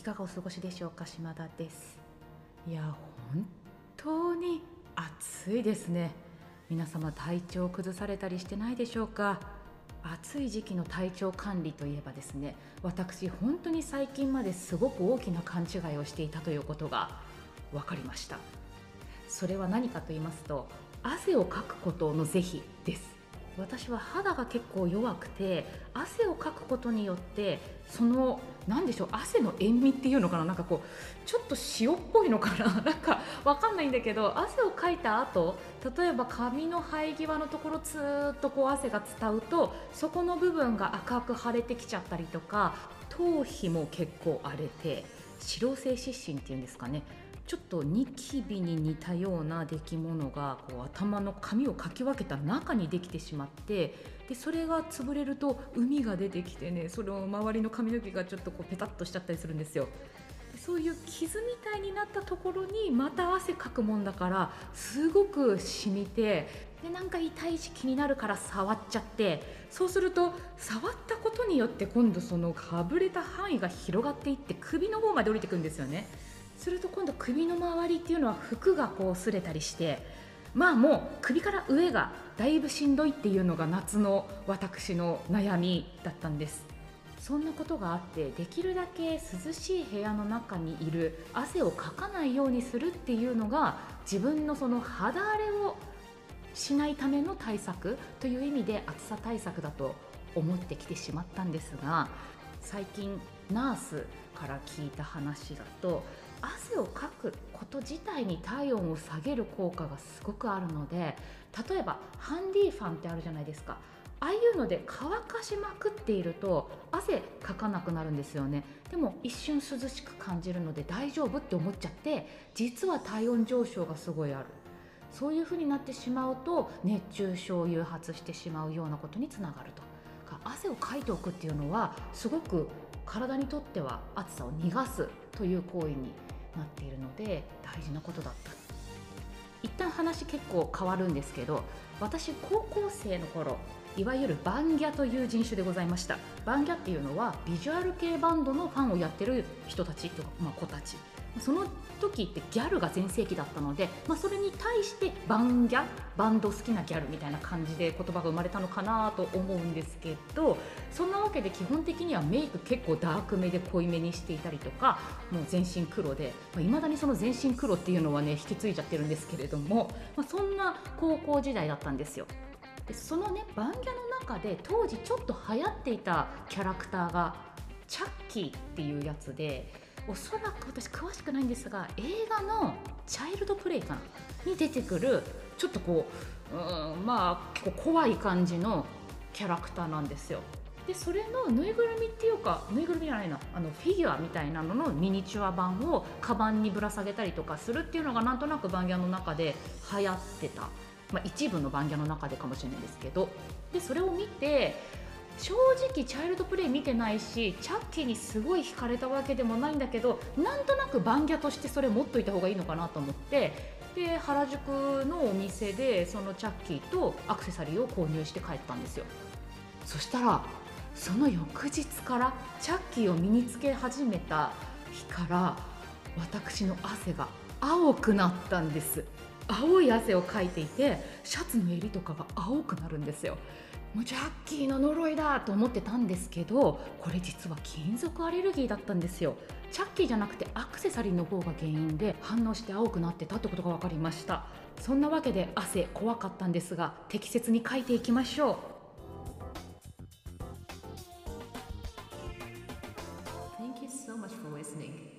いかがお過ごしでしょうか島田です。いや本当に暑いですね。皆様体調を崩されたりしてないでしょうか。暑い時期の体調管理といえばですね私本当に最近まですごく大きな勘違いをしていたということが分かりました。それは何かと言いますと汗をかくことの是非です。私は肌が結構弱くて汗をかくことによってその何でしょう汗の塩味っていうのかななんかこうちょっと塩っぽいのかな なんかわかんないんだけど汗をかいた後例えば髪の生え際のところずーっとこう汗が伝うとそこの部分が赤く腫れてきちゃったりとか頭皮も結構荒れて脂漏性湿疹っていうんですかね。ちょっとニキビに似たような出来物がこう頭の髪をかき分けた中にできてしまってでそれが潰れると海が出てきてねその周りの髪の毛がちょっとこうペタッとしちゃったりするんですよ。そういう傷みたいになったところにまた汗かくもんだからすごく染みてでなんか痛いし気になるから触っちゃってそうすると触ったことによって今度そのかぶれた範囲が広がっていって首の方まで降りてくんですよね。すると今度首の周りっていうのは服がこう擦れたりしてまあもう首から上がだいぶしんどいっていうのが夏の私の悩みだったんです。そんなことがあってできるだけ涼しい部屋の中にいる汗をかかないようにするっていうのが自分のその肌荒れをしないための対策という意味で暑さ対策だと思ってきてしまったんですが最近ナースから聞いた話だと汗をかくこと自体に体温を下げる効果がすごくあるので例えばハンディファンってあるじゃないですか。ああいうので乾かしまくっていると汗かかなくなるんですよね。でも一瞬涼しく感じるので大丈夫って思っちゃって実は体温上昇がすごいある。そういう風になってしまうと熱中症を誘発してしまうようなことにつながると。汗をかいておくっていうのはすごく体にとっては暑さを逃がすという行為になっているので大事なことだった。一旦話結構変わるんですけど私高校生の頃いわゆるバンギャという人種でございました。バンギャっていうのはビジュアル系バンドのファンをやってる人たちとか、まあ、子たち。その時ってギャルが全盛期だったので、まあ、それに対してバンギャバンド好きなギャルみたいな感じで言葉が生まれたのかなと思うんですけどそんなわけで基本的にはメイク結構ダークめで濃いめにしていたりとかもう全身黒でいまあ、未だにその全身黒っていうのはね引き継いじゃってるんですけれども、まあ、そんな高校時代だったんですよ。でそのねバンギャの中で当時ちょっと流行っていたキャラクターがチャッキーっていうやつでおそらく私詳しくないんですが映画の「チャイルドプレイかな」に出てくるちょっとこううんまあ結構怖い感じのキャラクターなんですよ。でそれのぬいぐるみっていうかぬいぐるみじゃないなあのフィギュアみたいなののミニチュア版をカバンにぶら下げたりとかするっていうのがなんとなくバンギャの中で流行ってた、まあ、一部のバンギャの中でかもしれないですけど。でそれを見て正直チャイルドプレイ見てないしチャッキーにすごい惹かれたわけでもないんだけどなんとなくバンギャとしてそれ持っといた方がいいのかなと思ってで原宿のお店でそのチャッキーとアクセサリーを購入して帰ったんですよ。そしたらその翌日からチャッキーを身につけ始めた日から私の汗が青くなったんです。青い汗をかいていてシャツの襟とかが青くなるんですよ。もうジャッキーの呪いだと思ってたんですけどこれ実は金属アレルギーだったんですよ。チャッキーじゃなくてアクセサリーの方が原因で反応して青くなってたってことが分かりました。そんなわけで汗怖かったんですが適切に書いていきましょう。Thank you so much for listening.